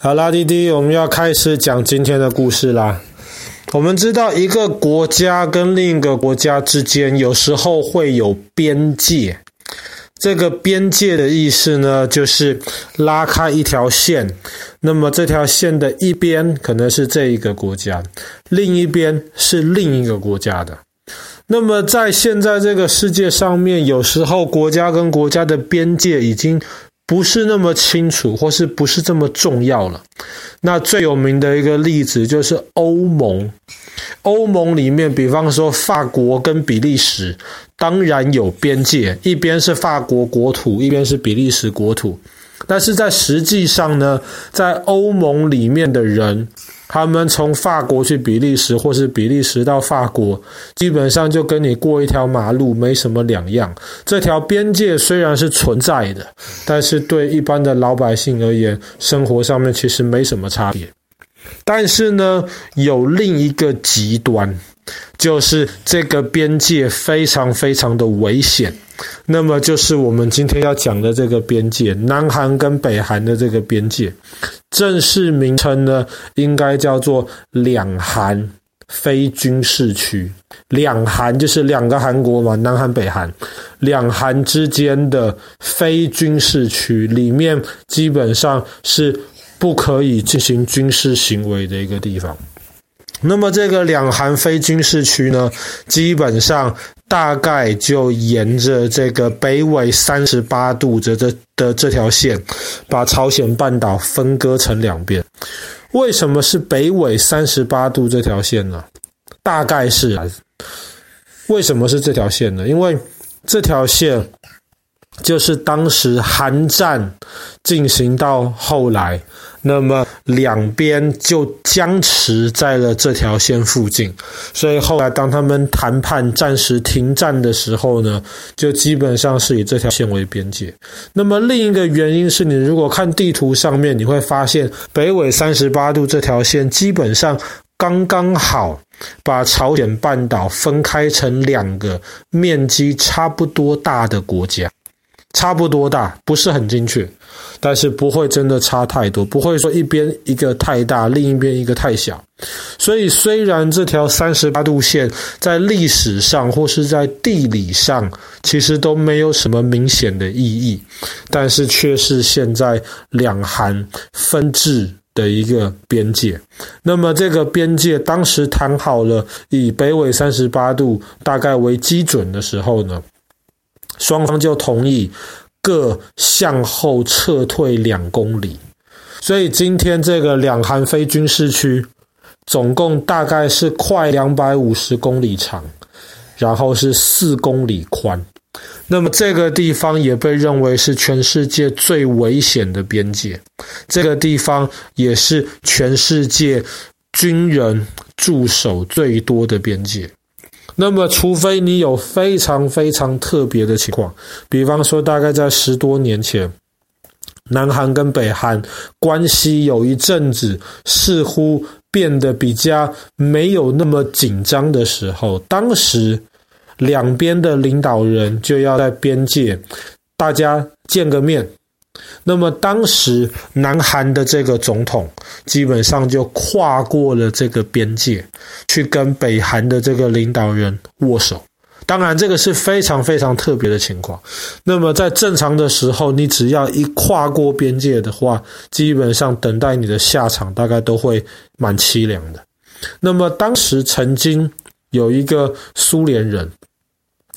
好啦，弟弟，我们要开始讲今天的故事啦。我们知道，一个国家跟另一个国家之间，有时候会有边界。这个边界的意思呢，就是拉开一条线。那么这条线的一边可能是这一个国家，另一边是另一个国家的。那么在现在这个世界上面，有时候国家跟国家的边界已经不是那么清楚，或是不是这么重要了。那最有名的一个例子就是欧盟。欧盟里面，比方说法国跟比利时，当然有边界，一边是法国国土，一边是比利时国土。但是在实际上呢，在欧盟里面的人，他们从法国去比利时，或是比利时到法国，基本上就跟你过一条马路没什么两样。这条边界虽然是存在的，但是对一般的老百姓而言，生活上面其实没什么差别。但是呢，有另一个极端，就是这个边界非常非常的危险。那么就是我们今天要讲的这个边界，南韩跟北韩的这个边界，正式名称呢，应该叫做两韩非军事区。两韩就是两个韩国嘛，南韩、北韩，两韩之间的非军事区里面，基本上是不可以进行军事行为的一个地方。那么这个两韩非军事区呢，基本上大概就沿着这个北纬三十八度的这的这条线，把朝鲜半岛分割成两边。为什么是北纬三十八度这条线呢？大概是，为什么是这条线呢？因为这条线就是当时韩战进行到后来。那么两边就僵持在了这条线附近，所以后来当他们谈判暂时停战的时候呢，就基本上是以这条线为边界。那么另一个原因是你如果看地图上面，你会发现北纬三十八度这条线基本上刚刚好把朝鲜半岛分开成两个面积差不多大的国家。差不多大，不是很精确，但是不会真的差太多，不会说一边一个太大，另一边一个太小。所以，虽然这条三十八度线在历史上或是在地理上其实都没有什么明显的意义，但是却是现在两韩分治的一个边界。那么，这个边界当时谈好了，以北纬三十八度大概为基准的时候呢，双方就同意各向后撤退两公里，所以今天这个两韩非军事区总共大概是快两百五十公里长，然后是四公里宽。那么这个地方也被认为是全世界最危险的边界，这个地方也是全世界军人驻守最多的边界。那么，除非你有非常非常特别的情况，比方说，大概在十多年前，南韩跟北韩关系有一阵子似乎变得比较没有那么紧张的时候，当时两边的领导人就要在边界大家见个面。那么当时南韩的这个总统基本上就跨过了这个边界，去跟北韩的这个领导人握手。当然，这个是非常非常特别的情况。那么在正常的时候，你只要一跨过边界的话，基本上等待你的下场大概都会蛮凄凉的。那么当时曾经有一个苏联人。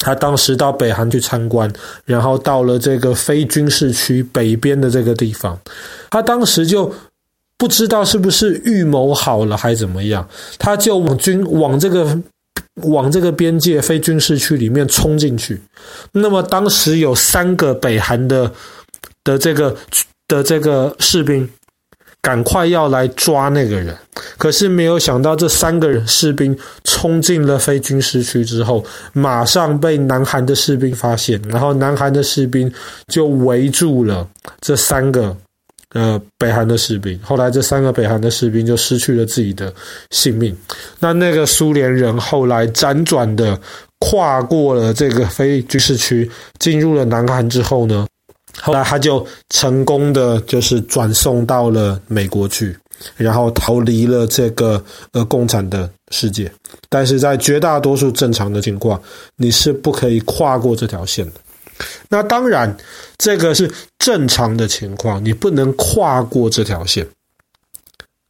他当时到北韩去参观，然后到了这个非军事区北边的这个地方，他当时就不知道是不是预谋好了还怎么样，他就往军往这个往这个边界非军事区里面冲进去。那么当时有三个北韩的的这个的这个士兵。赶快要来抓那个人，可是没有想到，这三个人士兵冲进了非军事区之后，马上被南韩的士兵发现，然后南韩的士兵就围住了这三个呃北韩的士兵。后来这三个北韩的士兵就失去了自己的性命。那那个苏联人后来辗转的跨过了这个非军事区，进入了南韩之后呢，后来他就成功的就是转送到了美国去，然后逃离了这个呃共产的世界。但是在绝大多数正常的情况，你是不可以跨过这条线的。那当然，这个是正常的情况，你不能跨过这条线，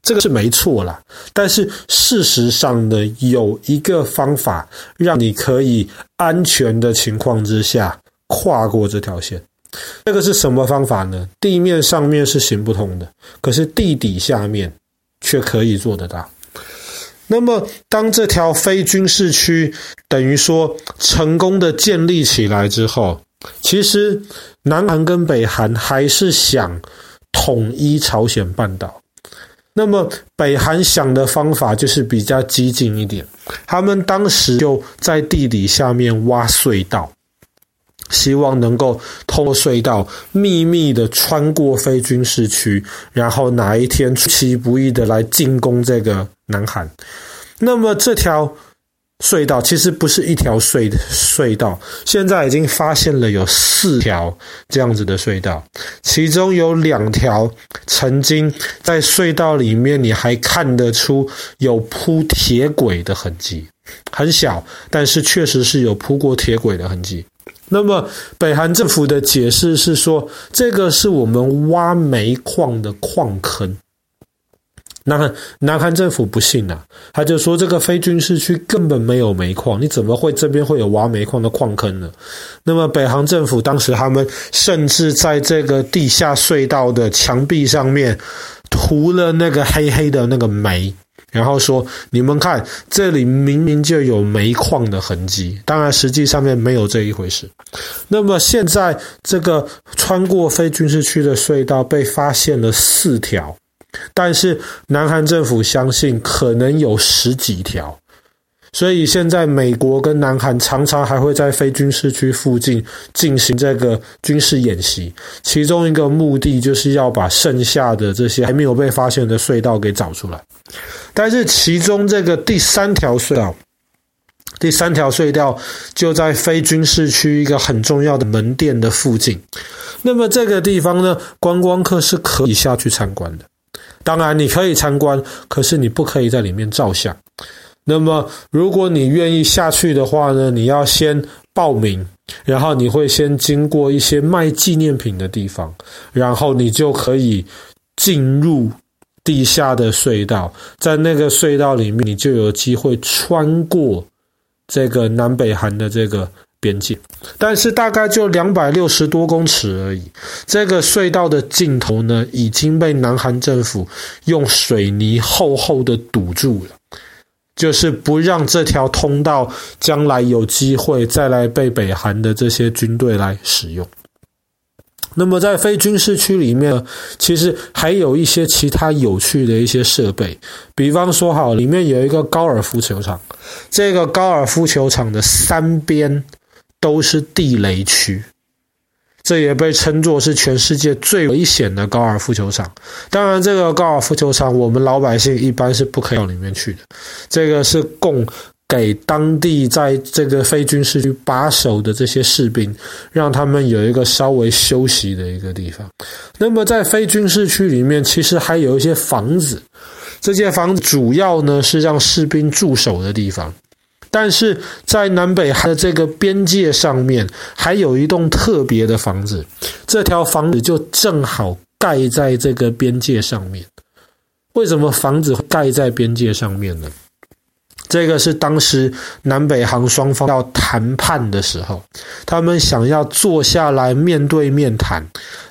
这个是没错啦。但是事实上呢，有一个方法让你可以安全的情况之下跨过这条线。这个是什么方法呢？地面上面是行不通的，可是地底下面却可以做得到。那么，当这条非军事区等于说成功的建立起来之后，其实南韩跟北韩还是想统一朝鲜半岛。那么，北韩想的方法就是比较激进一点，他们当时就在地底下面挖隧道。希望能够通过隧道秘密的穿过非军事区，然后哪一天出其不意的来进攻这个南韩。那么这条隧道其实不是一条隧隧道，现在已经发现了有四条这样子的隧道，其中有两条曾经在隧道里面，你还看得出有铺铁轨的痕迹，很小，但是确实是有铺过铁轨的痕迹。那么，北韩政府的解释是说，这个是我们挖煤矿的矿坑。南韩南韩政府不信啊，他就说这个非军事区根本没有煤矿，你怎么会这边会有挖煤矿的矿坑呢？那么，北韩政府当时他们甚至在这个地下隧道的墙壁上面涂了那个黑黑的那个煤。然后说：“你们看，这里明明就有煤矿的痕迹，当然实际上面没有这一回事。那么现在这个穿过非军事区的隧道被发现了四条，但是南韩政府相信可能有十几条。”所以现在美国跟南韩常常还会在非军事区附近进行这个军事演习，其中一个目的就是要把剩下的这些还没有被发现的隧道给找出来。但是其中这个第三条隧道，第三条隧道就在非军事区一个很重要的门店的附近。那么这个地方呢，观光客是可以下去参观的。当然你可以参观，可是你不可以在里面照相。那么，如果你愿意下去的话呢，你要先报名，然后你会先经过一些卖纪念品的地方，然后你就可以进入地下的隧道，在那个隧道里面，你就有机会穿过这个南北韩的这个边界，但是大概就两百六十多公尺而已。这个隧道的尽头呢，已经被南韩政府用水泥厚厚的堵住了。就是不让这条通道将来有机会再来被北韩的这些军队来使用。那么在非军事区里面，其实还有一些其他有趣的一些设备，比方说，好，里面有一个高尔夫球场，这个高尔夫球场的三边都是地雷区。这也被称作是全世界最危险的高尔夫球场。当然，这个高尔夫球场我们老百姓一般是不可以到里面去的。这个是供给当地在这个非军事区把守的这些士兵，让他们有一个稍微休息的一个地方。那么，在非军事区里面，其实还有一些房子。这些房子主要呢是让士兵驻守的地方。但是在南北的这个边界上面，还有一栋特别的房子，这条房子就正好盖在这个边界上面。为什么房子盖在边界上面呢？这个是当时南北韩双方要谈判的时候，他们想要坐下来面对面谈。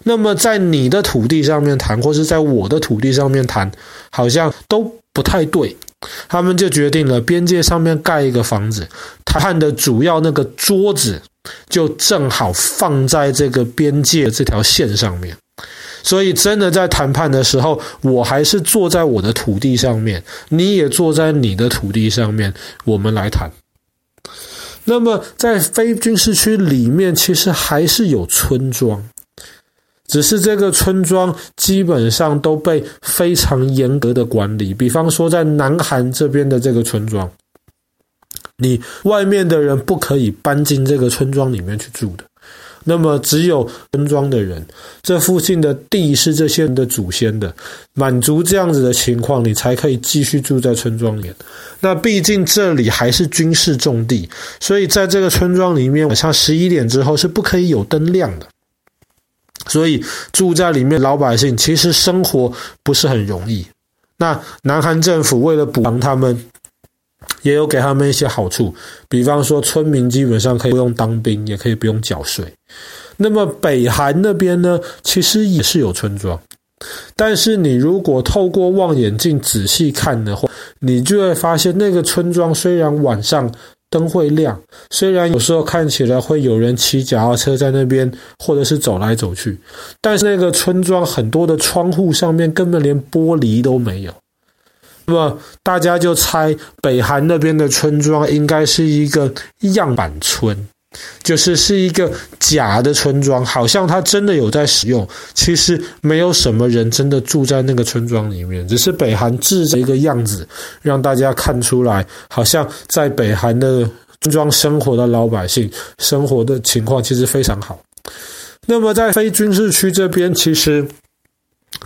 那么在你的土地上面谈，或是在我的土地上面谈，好像都不太对。他们就决定了，边界上面盖一个房子，谈判的主要那个桌子就正好放在这个边界这条线上面。所以，真的在谈判的时候，我还是坐在我的土地上面，你也坐在你的土地上面，我们来谈。那么，在非军事区里面，其实还是有村庄。只是这个村庄基本上都被非常严格的管理，比方说在南韩这边的这个村庄，你外面的人不可以搬进这个村庄里面去住的，那么只有村庄的人，这附近的地是这些人的祖先的，满足这样子的情况，你才可以继续住在村庄里面。那毕竟这里还是军事重地，所以在这个村庄里面，晚上十一点之后是不可以有灯亮的。所以住在里面老百姓其实生活不是很容易。那南韩政府为了补偿他们，也有给他们一些好处，比方说村民基本上可以不用当兵，也可以不用缴税。那么北韩那边呢，其实也是有村庄，但是你如果透过望远镜仔细看的话，你就会发现那个村庄虽然晚上。灯会亮，虽然有时候看起来会有人骑脚踏车在那边，或者是走来走去，但是那个村庄很多的窗户上面根本连玻璃都没有。那么大家就猜北韩那边的村庄应该是一个样板村。就是是一个假的村庄，好像他真的有在使用，其实没有什么人真的住在那个村庄里面，只是北韩制的一个样子，让大家看出来，好像在北韩的村庄生活的老百姓生活的情况其实非常好。那么在非军事区这边，其实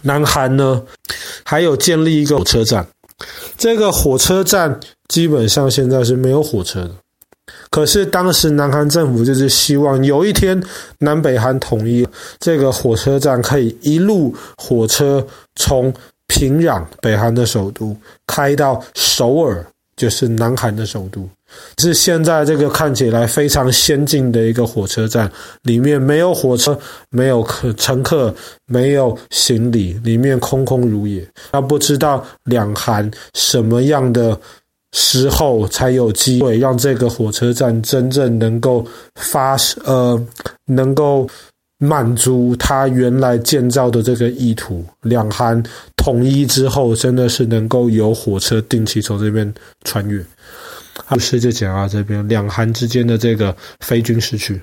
南韩呢还有建立一个火车站，这个火车站基本上现在是没有火车的。可是当时南韩政府就是希望有一天南北韩统一，这个火车站可以一路火车从平壤北韩的首都开到首尔，就是南韩的首都。是现在这个看起来非常先进的一个火车站，里面没有火车，没有客乘客，没有行李，里面空空如也。那不知道两韩什么样的。时候才有机会让这个火车站真正能够发呃，能够满足它原来建造的这个意图。两韩统一之后，真的是能够有火车定期从这边穿越。故事就讲啊这边，两韩之间的这个非军事区。